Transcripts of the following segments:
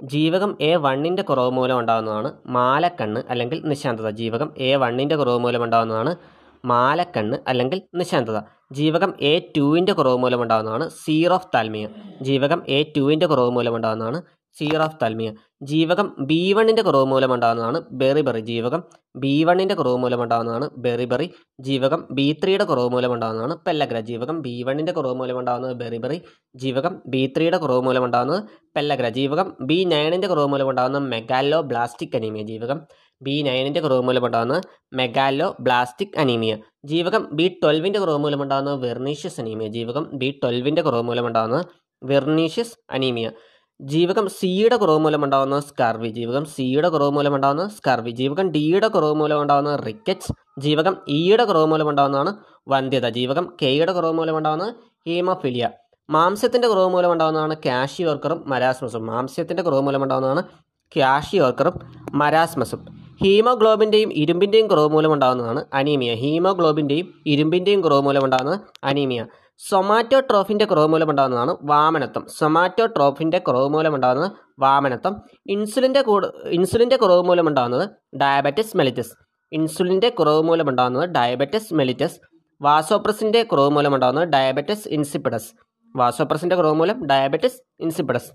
ജീവകം എ വണ്ണിന്റെ കുറവ് മൂലം ഉണ്ടാകുന്നതാണ് മാലക്കണ്ണ് അല്ലെങ്കിൽ നിശാന്തത. ജീവകം എ വണ്ണിന്റെ കുറവ് മൂലം ഉണ്ടാകുന്നതാണ് മാലക്കണ്ണ് അല്ലെങ്കിൽ നിശാന്തത. ജീവകം എ ടുവിന്റെ കുറവ് മൂലം ഉണ്ടാകുന്നതാണ് ഓഫ് താൽമിയ ജീവകം എ ടുവിന്റെ കുറവ് മൂലം ഉണ്ടാകുന്നതാണ് സീർ ഓഫ് തൽമിയ ജീവകം ബി വണ്ണിന്റെ കുറവ് മൂലം ഉണ്ടാകുന്നതാണ് ബെറിബെറി ജീവകം ബി വണ്ണിന്റെ കുറവ് മൂലം ഉണ്ടാകുന്നതാണ് ബെറിബെറി ജീവകം ബി ത്രീയുടെ കുറവ് മൂലം ഉണ്ടാകുന്നതാണ് പെല്ലഗ്ര. ജീവകം ബി വണ്ണിന്റെ കുറവ് മൂലം ഉണ്ടാകുന്നത് ബെറിബെറി ജീവകം ബി ത്രീയുടെ കുറവ് മൂലം ഉണ്ടാകുന്നത് പെല്ലഗ്ര. ജീവകം ബി നയനിന്റെ കുറവ് മൂലം ഉണ്ടാകുന്ന മെഗാലോ ബ്ലാസ്റ്റിക് അനീമിയ ജീവകം ബി നയനിന്റെ കുറവ് മൂലം ഉണ്ടാകുന്നത് മെഗാലോ ബ്ലാസ്റ്റിക് അനീമിയ ജീവകം ബി ട്വൽവിന്റെ കുറവ് മൂലം ഉണ്ടാകുന്നത് വെർണീഷ്യസ് അനീമിയ ജീവകം ബി ട്വൽവിന്റെ കുറവ് മൂലം ഉണ്ടാകുന്നത് വെർണീഷ്യസ് അനീമിയ ജീവകം സിയുടെ കുറവ് മൂലം ഉണ്ടാകുന്ന സ്കർവി ജീവകം സിയുടെ കുറവ് മൂലം ഉണ്ടാകുന്ന സ്കർവി ജീവകം ഡിയുടെ കുറവ് മൂലം ഉണ്ടാകുന്ന റിക്കറ്റ്സ് ജീവകം ഇയുടെ കുറവ് മൂലം ഉണ്ടാകുന്നതാണ് വന്ധ്യത. ജീവകം കെയുടെ കുറവ് മൂലം ഉണ്ടാകുന്ന ഹീമോഫിലിയ മാംസ്യത്തിന്റെ കുറവ് മൂലം ഉണ്ടാകുന്നതാണ് കാഷിയോർക്കറും മരാസ്മസും മാംസ്യത്തിന്റെ കുറവ് മൂലം ഉണ്ടാകുന്നതാണ് കാഷിയോർക്കറും മരാസ്മസും ഹീമോഗ്ലോബിന്റെയും ഇരുമ്പിന്റെയും കുറവ് മൂലം ഉണ്ടാകുന്നതാണ് അനീമിയ. ഹീമോഗ്ലോബിന്റെയും ഇരുമ്പിന്റെയും കുറവ് മൂലം ഉണ്ടാകുന്നത് അനീമിയ. സൊമാറ്റോട്രോഫിന്റെ കുറവ് മൂലം ഉണ്ടാകുന്നതാണ് വാമനത്വം. സൊമാറ്റോട്രോഫിന്റെ കുറവ് മൂലം ഉണ്ടാകുന്നത് വാമനത്വം. ഇൻസുലിന്റെ കൂടു ഇൻസുലിന്റെ കുറവ് മൂലം ഉണ്ടാകുന്നത് ഡയബറ്റിസ് മെലിറ്റസ്. ഇൻസുലിന്റെ കുറവ് മൂലം ഉണ്ടാകുന്നത് ഡയബറ്റിസ് മെലിറ്റസ്. വാസോപ്രസിന്റെ കുറവ് മൂലം ഉണ്ടാകുന്നത് ഡയബറ്റിസ് ഇൻസിപ്പിഡസ്. വാസോപ്രസിന്റെ കുറവ് മൂലം ഡയബറ്റിസ് ഇൻസിപ്പിഡസ്.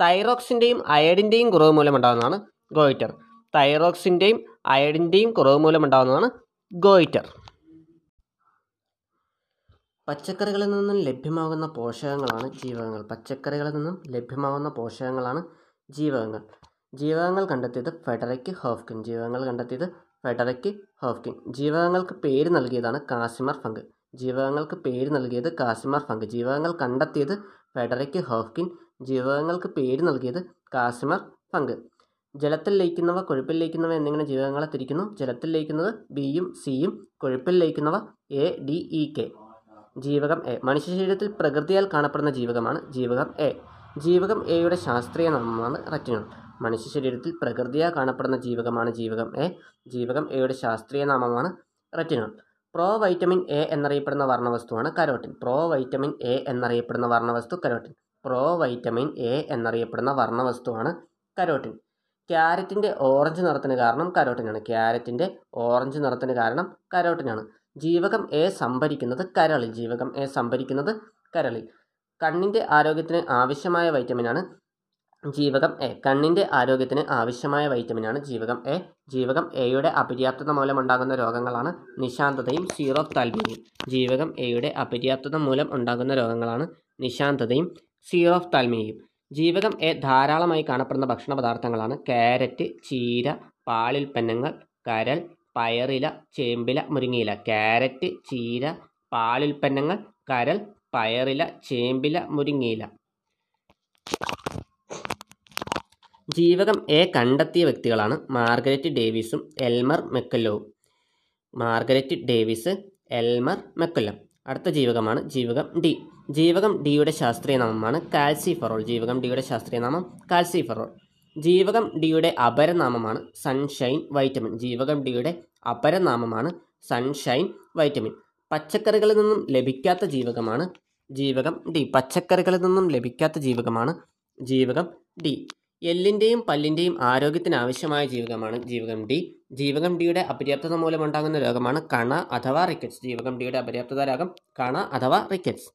തൈറോക്സിന്റെയും അയഡിന്റെയും കുറവ് മൂലം ഉണ്ടാകുന്നതാണ് ഗോയിറ്റർ. തൈറോക്സിന്റെയും അയഡിന്റെയും കുറവ് മൂലം ഉണ്ടാകുന്നതാണ് ഗോയിറ്റർ. പച്ചക്കറികളിൽ നിന്നും ലഭ്യമാകുന്ന പോഷകങ്ങളാണ് ജീവകങ്ങൾ. പച്ചക്കറികളിൽ നിന്നും ലഭ്യമാകുന്ന പോഷകങ്ങളാണ് ജീവകങ്ങൾ. ജീവകങ്ങൾ കണ്ടെത്തിയത് ഫെഡറിക് ഹോഫ്കിൻ. ജീവകങ്ങൾ കണ്ടെത്തിയത് ഫെഡറിക് ഹോഫ്കിൻ. ജീവകങ്ങൾക്ക് പേര് നൽകിയതാണ് കാസിമർ ഫങ്ക്. ജീവകങ്ങൾക്ക് പേര് നൽകിയത് കാസിമർ ഫങ്ക്. ജീവകങ്ങൾ കണ്ടെത്തിയത് ഫെഡറിക് ഹോഫ്കിൻ. ജീവകങ്ങൾക്ക് പേര് നൽകിയത് കാസിമർ ഫങ്ക്. ജലത്തിൽ ലയിക്കുന്നവ കൊഴുപ്പിൽ ലയിക്കുന്നവ എന്നിങ്ങനെ ജീവകങ്ങളെ തിരിക്കുന്നു. ജലത്തിൽ ലയിക്കുന്നത് ബിയും സിയും കൊഴുപ്പിൽ ലയിക്കുന്നവ എ ഡി ഇ കെ. ജീവകം എ. മനുഷ്യ ശരീരത്തിൽ പ്രകൃതിയാൽ കാണപ്പെടുന്ന ജീവകമാണ് ജീവകം എ. ജീവകം എയുടെ ശാസ്ത്രീയ നാമമാണ് റെറ്റിനോൾ മനുഷ്യ ശരീരത്തിൽ പ്രകൃതിയാൽ കാണപ്പെടുന്ന ജീവകമാണ് ജീവകം എ. ജീവകം എയുടെ ശാസ്ത്രീയ നാമമാണ് റെറ്റിനോൾ പ്രോ വൈറ്റമിൻ എ എന്നറിയപ്പെടുന്ന വർണവസ്തുവാണ് കരോട്ടിൻ. പ്രോ വൈറ്റമിൻ എ എന്നറിയപ്പെടുന്ന വർണവസ്തു കരോട്ടിൻ. പ്രോ വൈറ്റമിൻ എ എന്നറിയപ്പെടുന്ന വർണവസ്തുവാണ് കരോട്ടിൻ. ക്യാരറ്റിന്റെ ഓറഞ്ച് നിറത്തിന് കാരണം കരോട്ടിനാണ്. ക്യാരറ്റിന്റെ ഓറഞ്ച് നിറത്തിന് കാരണം കരോട്ടിനാണ്. ജീവകം എ സംഭരിക്കുന്നത് കരളിൽ. ജീവകം എ സംഭരിക്കുന്നത് കരളിൽ. കണ്ണിന്റെ ആരോഗ്യത്തിന് ആവശ്യമായ വൈറ്റമിനാണ് ജീവകം എ. കണ്ണിന്റെ ആരോഗ്യത്തിന് ആവശ്യമായ വൈറ്റമിനാണ് ജീവകം എ. ജീവകം എയുടെ അപര്യാപ്തത മൂലം ഉണ്ടാകുന്ന രോഗങ്ങളാണ് നിശാന്തതയും സീറോ താൽപര്യവും ജീവകം എയുടെ അപര്യാപ്തത മൂലം ഉണ്ടാകുന്ന രോഗങ്ങളാണ് നിശാന്തതയും സീറോ താൽമീയും ജീവകം എ ധാരാളമായി കാണപ്പെടുന്ന ഭക്ഷണ പദാർത്ഥങ്ങളാണ് ക്യാരറ്റ് ചീര പാലുൽപ്പന്നങ്ങൾ കരൾ പയറില ചേമ്പില മുരിങ്ങയില. ക്യാരറ്റ് ചീര പാലുൽപ്പന്നങ്ങൾ കരൾ പയറില ചേമ്പില മുരിങ്ങയില. ജീവകം എ കണ്ടെത്തിയ വ്യക്തികളാണ് മാർഗരറ്റ് ഡേവിസും Elmer മെക്കല്ലോവും. Margaret Davis Elmer McCollum. അടുത്ത ജീവകമാണ് ജീവകം ഡി. ജീവകം ഡിയുടെ ശാസ്ത്രീയ നാമമാണ് കാൽസിഫറോൾ. ജീവകം ഡിയുടെ ശാസ്ത്രീയ നാമം കാൽസിഫറോൾ. ജീവകം ഡിയുടെ അപരനാമമാണ് സൺഷൈൻ വൈറ്റമിൻ ജീവകം ഡിയുടെ അപരനാമമാണ് സൺഷൈൻ വൈറ്റമിൻ പച്ചക്കറികളിൽ നിന്നും ലഭിക്കാത്ത ജീവകമാണ് ജീവകം ഡി പച്ചക്കറികളിൽ നിന്നും ലഭിക്കാത്ത ജീവകമാണ് ജീവകം ഡി എല്ലിന്റെയും പല്ലിന്റെയും ആരോഗ്യത്തിന് ആവശ്യമായ ജീവകമാണ് ജീവകം ഡി ജീവകം ഡിയുടെ അപര്യാപ്തത മൂലമുണ്ടാകുന്ന രോഗമാണ് കണ അഥവാ റിക്കറ്റ്സ് ജീവകം ഡിയുടെ അപര്യാപ്തത രോഗം കണ അഥവാ റിക്കറ്റ്സ്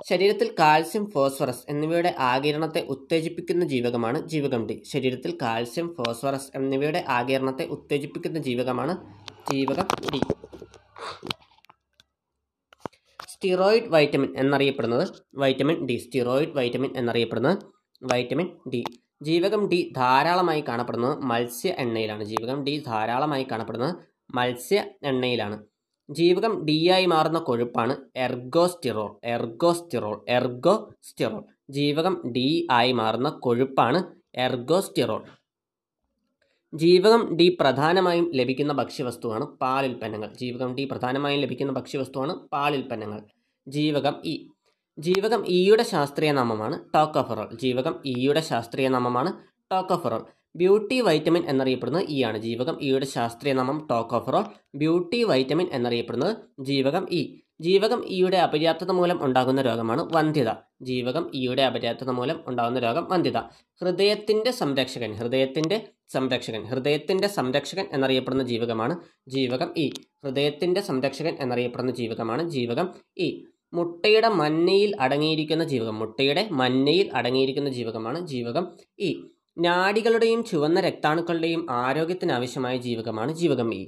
ശരീരത്തിൽ കാൽസ്യം ഫോസ്ഫറസ് എന്നിവയുടെ ആകിരണത്തെ ഉത്തേജിപ്പിക്കുന്ന ജീവകമാണ് ജീവകം ഡി ശരീരത്തിൽ കാൽസ്യം ഫോസ്ഫറസ് എന്നിവയുടെ ആകിരണത്തെ ഉത്തേജിപ്പിക്കുന്ന ജീവകമാണ് ജീവകം ഡി സ്റ്റിറോയിഡ് വൈറ്റമിൻ എന്നറിയപ്പെടുന്നത് വൈറ്റമിൻ ഡി. സ്റ്റിറോയിഡ് വൈറ്റമിൻ എന്നറിയപ്പെടുന്നത് വൈറ്റമിൻ ഡി. ജീവകം ഡി ധാരാളമായി കാണപ്പെടുന്നത് മത്സ്യ എണ്ണയിലാണ്. ജീവകം ഡി ധാരാളമായി കാണപ്പെടുന്നത് മത്സ്യ എണ്ണയിലാണ്. ജീവകം ഡി ആയി മാറുന്ന കൊഴുപ്പാണ് എർഗോസ്റ്റിറോൾ. Ergosterol ergosterol. ജീവകം ഡി ആയി മാറുന്ന കൊഴുപ്പാണ് എർഗോസ്റ്റിറോൾ. ജീവകം ഡി പ്രധാനമായും ലഭിക്കുന്ന ഭക്ഷ്യവസ്തുവാണ് പാലുൽപ്പന്നങ്ങൾ. ജീവകം ഡി പ്രധാനമായും ലഭിക്കുന്ന ഭക്ഷ്യവസ്തുവാണ് പാലുൽപ്പന്നങ്ങൾ. ജീവകം ഇ ജീവകം ഇയുടെ ശാസ്ത്രീയ നാമമാണ് ടോക്കോഫറോൾ. ജീവകം ഇയുടെ ശാസ്ത്രീയ നാമമാണ് ടോക്കോഫെറോൾ. ബ്യൂട്ടി വൈറ്റമിൻ എന്നറിയപ്പെടുന്നത് ഇ ആണ്. ജീവകം ഇയുടെ ശാസ്ത്രീയ നാമം ടോക്കോഫറോ ബ്യൂട്ടി വൈറ്റമിൻ എന്നറിയപ്പെടുന്നത് ജീവകം ഇ ജീവകം ഇയുടെ അപര്യാപ്തത മൂലം ഉണ്ടാകുന്ന രോഗമാണ് വന്ധ്യത. ജീവകം ഇയുടെ അപര്യാപ്തത മൂലം ഉണ്ടാകുന്ന രോഗം വന്ധ്യത. ഹൃദയത്തിന്റെ സംരക്ഷകൻ ഹൃദയത്തിന്റെ സംരക്ഷകൻ ഹൃദയത്തിന്റെ സംരക്ഷകൻ എന്നറിയപ്പെടുന്ന ജീവകമാണ് ജീവകം ഇ ഹൃദയത്തിന്റെ സംരക്ഷകൻ എന്നറിയപ്പെടുന്ന ജീവകമാണ് ജീവകം ഇ മുട്ടയുടെ മഞ്ഞയിൽ അടങ്ങിയിരിക്കുന്ന ജീവകം മുട്ടയുടെ മഞ്ഞയിൽ അടങ്ങിയിരിക്കുന്ന ജീവകമാണ് ജീവകം ഇ നാഡികളുടെയും ചുവന്ന രക്താണുക്കളുടെയും ആരോഗ്യത്തിന് ആവശ്യമായ ജീവകമാണ് ജീവകം ഇ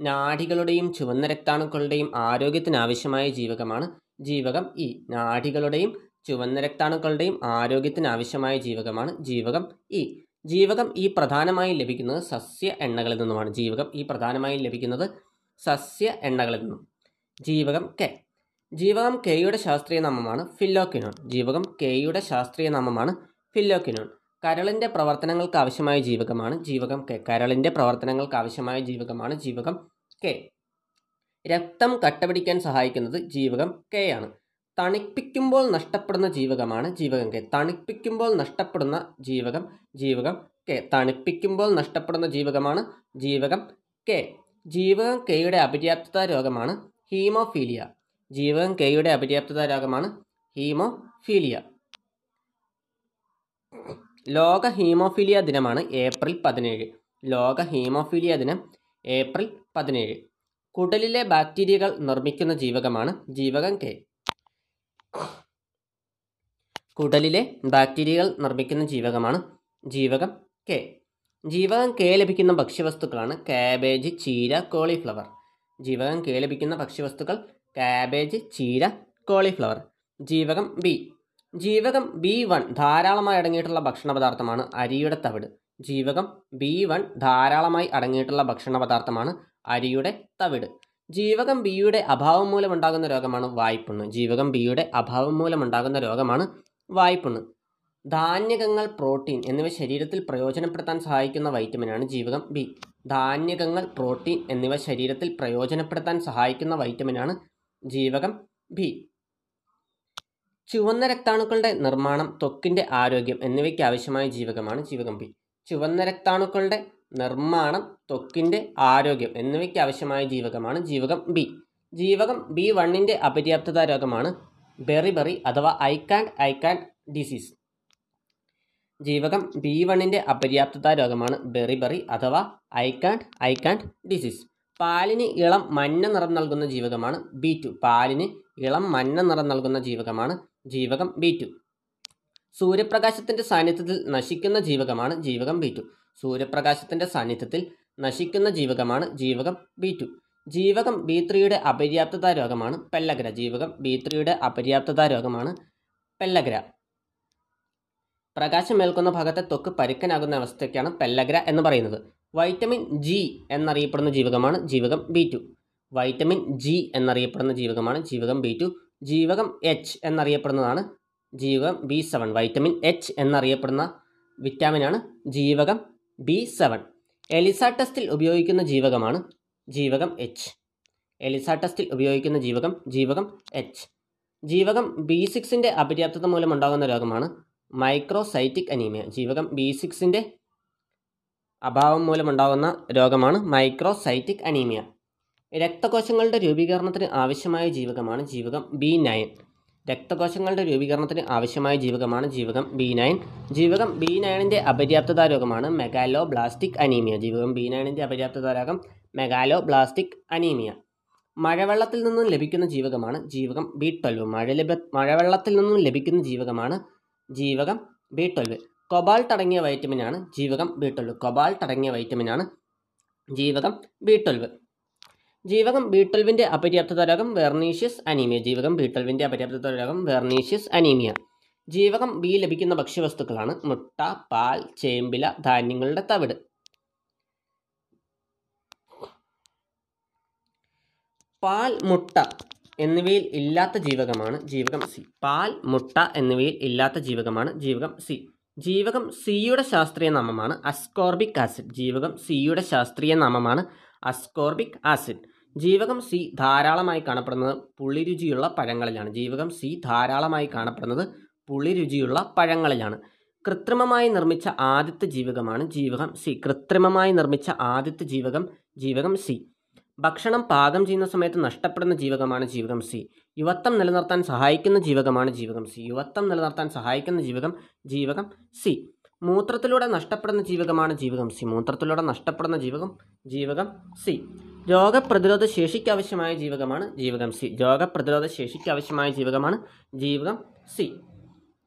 നാഡികളുടെയും ചുവന്ന രക്താണുക്കളുടെയും ആരോഗ്യത്തിന് ആവശ്യമായ ജീവകമാണ് ജീവകം ഇ നാഡികളുടെയും ചുവന്ന രക്താണുക്കളുടെയും ആരോഗ്യത്തിന് ആവശ്യമായ ജീവകമാണ് ജീവകം ഇ ജീവകം ഈ പ്രധാനമായും ലഭിക്കുന്നത് സസ്യ എണ്ണകളിൽ നിന്നുമാണ്. ജീവകം ഈ പ്രധാനമായും ലഭിക്കുന്നത് സസ്യ എണ്ണകളിൽ നിന്നും. ജീവകം കെ ജീവകം കെയുടെ ശാസ്ത്രീയ നാമമാണ് ഫില്ലോക്കിനോൺ ജീവകം കെയുടെ ശാസ്ത്രീയ നാമമാണ് ഫില്ലോക്വിനോൺ. കരളിന്റെ പ്രവർത്തനങ്ങൾക്ക് ആവശ്യമായ ജീവകമാണ് ജീവകം കെ. കരളിന്റെ പ്രവർത്തനങ്ങൾക്ക് ആവശ്യമായ ജീവകമാണ് ജീവകം കെ. രക്തം കട്ടപിടിക്കാൻ സഹായിക്കുന്നത് ജീവകം കെ ആണ്. തണുപ്പിക്കുമ്പോൾ നഷ്ടപ്പെടുന്ന ജീവകമാണ് ജീവകം കെ. തണുപ്പിക്കുമ്പോൾ നഷ്ടപ്പെടുന്ന ജീവകം ജീവകം കെ. തണുപ്പിക്കുമ്പോൾ നഷ്ടപ്പെടുന്ന ജീവകമാണ് ജീവകം കെ. ജീവകം കെയുടെ അപര്യാപ്തത രോഗമാണ് ഹീമോഫീലിയ. ജീവകം കെയുടെ അപര്യാപ്തത രോഗമാണ് ഹീമോഫീലിയ. ലോക ഹീമോഫിലിയ ദിനമാണ് ഏപ്രിൽ പതിനേഴ്. ലോക ഹീമോഫിലിയ ദിനം ഏപ്രിൽ പതിനേഴ്. കുടലിലെ ബാക്ടീരിയകൾ നിർമ്മിക്കുന്ന ജീവകമാണ് ജീവകം കെ. കുടലിലെ ബാക്ടീരിയകൾ നിർമ്മിക്കുന്ന ജീവകമാണ് ജീവകം കെ. ജീവകം കെ ലഭിക്കുന്ന ഭക്ഷ്യവസ്തുക്കളാണ് കാബേജ് ചീര കോളിഫ്ലവർ. ജീവകം കെ ലഭിക്കുന്ന ഭക്ഷ്യവസ്തുക്കൾ കാബേജ് ചീര കോളിഫ്ലവർ. ജീവകം ബി. ജീവകം ബി വൺ ധാരാളമായി അടങ്ങിയിട്ടുള്ള ഭക്ഷണ പദാർത്ഥമാണ് അരിയുടെ തവിട്. ജീവകം ബി വൺ ധാരാളമായി അടങ്ങിയിട്ടുള്ള ഭക്ഷണ പദാർത്ഥമാണ് അരിയുടെ തവിട്. ജീവകം ബിയുടെ അഭാവം മൂലമുണ്ടാകുന്ന രോഗമാണ് വായ്പുണ്ണ്. ജീവകം ബിയുടെ അഭാവം മൂലമുണ്ടാകുന്ന രോഗമാണ് വായ്പുണ്ണ്. ധാന്യകങ്ങൾ പ്രോട്ടീൻ എന്നിവ ശരീരത്തിൽ പ്രയോജനപ്പെടുത്താൻ സഹായിക്കുന്ന വൈറ്റമിനാണ് ജീവകം ബി. ധാന്യകങ്ങൾ പ്രോട്ടീൻ എന്നിവ ശരീരത്തിൽ പ്രയോജനപ്പെടുത്താൻ സഹായിക്കുന്ന വൈറ്റമിനാണ് ജീവകം ബി. ചുവന്ന രക്താണുക്കളുടെ നിർമ്മാണം ത്വക്കിന്റെ ആരോഗ്യം എന്നിവയ്ക്ക് ആവശ്യമായ ജീവകമാണ് ജീവകം ബി ചുവന്ന രക്താണുക്കളുടെ നിർമ്മാണം ത്വക്കിന്റെ ആരോഗ്യം എന്നിവയ്ക്ക് ആവശ്യമായ ജീവകമാണ് ജീവകം ബി ജീവകം ബി വണ്ണിന്റെ അപര്യാപ്തത രോഗമാണ് ബെറിബെറി അഥവാ I can't I I can't disease. ജീവകം ബി വണ്ണിന്റെ അപര്യാപ്തത രോഗമാണ് ബെറിബെറി അഥവാ I can't I I can't disease. പാലിന് ഇളം മഞ്ഞ നിറം നൽകുന്ന ജീവകമാണ് ബി ടു. പാലിന് ഇളം മഞ്ഞ നിറം നൽകുന്ന ജീവകമാണ് ജീവകം ബി ടു സൂര്യപ്രകാശത്തിന്റെ സാന്നിധ്യത്തിൽ നശിക്കുന്ന ജീവകമാണ് ജീവകം ബി ടു സൂര്യപ്രകാശത്തിന്റെ സാന്നിധ്യത്തിൽ നശിക്കുന്ന ജീവകമാണ് ജീവകം ബി ടു ജീവകം ബി ത്രീയുടെ അപര്യാപ്തത രോഗമാണ് പെല്ലഗ്ര. ജീവകം ബി ത്രീയുടെ അപര്യാപ്തത രോഗമാണ് പെല്ലഗ്ര. പ്രകാശം പ്രകാശമേൽക്കുന്ന ഭാഗത്തെ തൊക്ക് പരുക്കനാകുന്ന അവസ്ഥയ്ക്കാണ് പെല്ലഗ്ര എന്ന് പറയുന്നത്. വൈറ്റമിൻ ജി എന്നറിയപ്പെടുന്ന ജീവകമാണ് ജീവകം ബി ടു വൈറ്റമിൻ ജി എന്നറിയപ്പെടുന്ന ജീവകമാണ് ജീവകം ബി ടു ജീവകം എച്ച് എന്നറിയപ്പെടുന്നതാണ്. ജീവകം ബി സെവൻ വൈറ്റമിൻ എച്ച് എന്നറിയപ്പെടുന്ന വിറ്റാമിനാണ് ജീവകം ബി സെവൻ എലിസ ടെസ്റ്റിൽ ഉപയോഗിക്കുന്ന ജീവകമാണ് ജീവകം എച്ച് എലിസ ടെസ്റ്റിൽ ഉപയോഗിക്കുന്ന ജീവകം ജീവകം എച്ച് ജീവകം ബി സിക്സിന്റെ അപര്യാപ്തത മൂലമുണ്ടാകുന്ന രോഗമാണ് മൈക്രോസൈറ്റിക് അനീമിയ ജീവകം ബി സിക്സിന്റെ അഭാവം മൂലമുണ്ടാകുന്ന രോഗമാണ് മൈക്രോസൈറ്റിക് അനീമിയ രക്തകോശങ്ങളുടെ രൂപീകരണത്തിന് ആവശ്യമായ ജീവകമാണ് ജീവകം ബി നയൻ രക്തകോശങ്ങളുടെ രൂപീകരണത്തിന് ആവശ്യമായ ജീവകമാണ് ജീവകം ബി നയൻ ജീവകം ബി നയനിന്റെ അപര്യാപ്തത രോഗമാണ് മെഗാലോ ബ്ലാസ്റ്റിക് അനീമിയ ജീവകം ബി നയനിന്റെ അപര്യാപ്തത രോഗം മെഗാലോ ബ്ലാസ്റ്റിക് അനീമിയ മഴവെള്ളത്തിൽ നിന്നും ലഭിക്കുന്ന ജീവകമാണ് ജീവകം ബി ട്വൽവ് മഴ ലഭ മഴവെള്ളത്തിൽ നിന്നും ലഭിക്കുന്ന ജീവകമാണ് ജീവകം ബി ട്വൽവ് കൊബാൾട്ട് അടങ്ങിയ വൈറ്റമിനാണ് ജീവകം ബി ട്വൽവ് കൊബാൾട്ട് അടങ്ങിയ വൈറ്റമിനാണ് ജീവകം ബി ട്വൽവ് ജീവകം ബീട്ടൽവിന്റെ അപര്യാപ്തത രോഗം വെർണീഷ്യസ് അനീമിയ. ജീവകം ബീട്ടൽവിന്റെ അപര്യാപ്തത രോഗം വെർണീഷ്യസ് അനീമിയ. ജീവകം ബി ലഭിക്കുന്ന ഭക്ഷ്യവസ്തുക്കളാണ് മുട്ട പാൽ ചേമ്പില ധാന്യങ്ങളുടെ തവിട്. പാൽ മുട്ട എന്നിവയിൽ ഇല്ലാത്ത ജീവകമാണ് ജീവകം സി. പാൽ മുട്ട എന്നിവയിൽ ഇല്ലാത്ത ജീവകമാണ് ജീവകം സി. ജീവകം സിയുടെ ശാസ്ത്രീയ നാമമാണ് അസ്കോർബിക് ആസിഡ്. ജീവകം സിയുടെ ശാസ്ത്രീയ നാമമാണ് അസ്കോർബിക് ആസിഡ്. ജീവകം സി ധാരാളമായി കാണപ്പെടുന്നത് പുളിരുചിയുള്ള പഴങ്ങളിലാണ്. ജീവകം സി ധാരാളമായി കാണപ്പെടുന്നത് പുളിരുചിയുള്ള പഴങ്ങളിലാണ്. കൃത്രിമമായി നിർമ്മിച്ച ആദ്യത്തെ ജീവകമാണ് ജീവകം സി. കൃത്രിമമായി നിർമ്മിച്ച ആദ്യത്തെ ജീവകം ജീവകം സി. ഭക്ഷണം പാകം ചെയ്യുന്ന സമയത്ത് നഷ്ടപ്പെടുന്ന ജീവകമാണ് ജീവകം സി. യുവത്വം നിലനിർത്താൻ സഹായിക്കുന്ന ജീവകമാണ് ജീവകം സി. യുവത്വം നിലനിർത്താൻ സഹായിക്കുന്ന ജീവകം ജീവകം സി. മൂത്രത്തിലൂടെ നഷ്ടപ്പെടുന്ന ജീവകമാണ് ജീവകം സി. മൂത്രത്തിലൂടെ നഷ്ടപ്പെടുന്ന ജീവകം ജീവകം സി. രോഗപ്രതിരോധ ശേഷിക്ക് ആവശ്യമായ ജീവകമാണ് ജീവകം സി. രോഗപ്രതിരോധ ശേഷിക്ക് ആവശ്യമായ ജീവകമാണ് ജീവകം സി.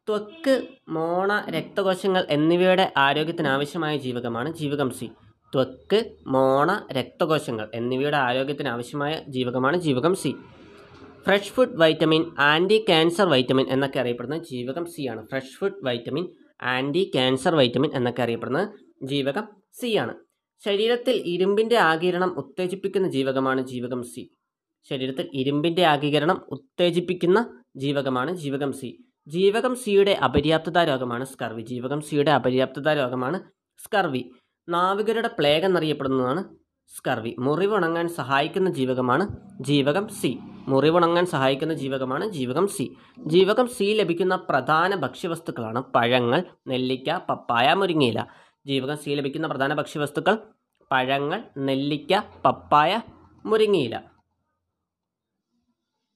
ത്വക്ക് മോണ രക്തകോശങ്ങൾ എന്നിവയുടെ ആരോഗ്യത്തിന് ആവശ്യമായ ജീവകമാണ് ജീവകം സി. ത്വക്ക് മോണ രക്തകോശങ്ങൾ എന്നിവയുടെ ആരോഗ്യത്തിന് ആവശ്യമായ ജീവകമാണ് ജീവകം C. Fresh food vitamin anti cancer vitamin എന്നൊക്കെ അറിയപ്പെടുന്നത് ജീവകം സി ആണ്. Fresh food vitamin anti cancer vitamin എന്നൊക്കെ അറിയപ്പെടുന്നത് ജീവകം സി ആണ്. ശരീരത്തിൽ ഇരുമ്പിന്റെ ആകിരണം ഉത്തേജിപ്പിക്കുന്ന ജീവകമാണ് ജീവകം സി. ശരീരത്തിൽ ഇരുമ്പിന്റെ ആകീകരണം ഉത്തേജിപ്പിക്കുന്ന ജീവകമാണ് ജീവകം സി. ജീവകം സിയുടെ അപര്യാപ്തത രോഗമാണ് സ്കർവി. ജീവകം സിയുടെ അപര്യാപ്തത രോഗമാണ് സ്കർവി. നാവികരുടെ പ്ലേഗ് എന്നറിയപ്പെടുന്നതാണ് സ്കർവി. മുറിവുണങ്ങാൻ സഹായിക്കുന്ന ജീവകമാണ് ജീവകം സി. മുറിവുണങ്ങാൻ സഹായിക്കുന്ന ജീവകമാണ് ജീവകം സി. ജീവകം സി ലഭിക്കുന്ന പ്രധാന ഭക്ഷ്യവസ്തുക്കളാണ് പഴങ്ങൾ നെല്ലിക്ക പപ്പായ മുരിങ്ങയില. ജീവകം സി ലഭിക്കുന്ന പ്രധാന ഭക്ഷ്യവസ്തുക്കൾ പഴങ്ങൾ നെല്ലിക്ക പപ്പായ മുരിങ്ങയില.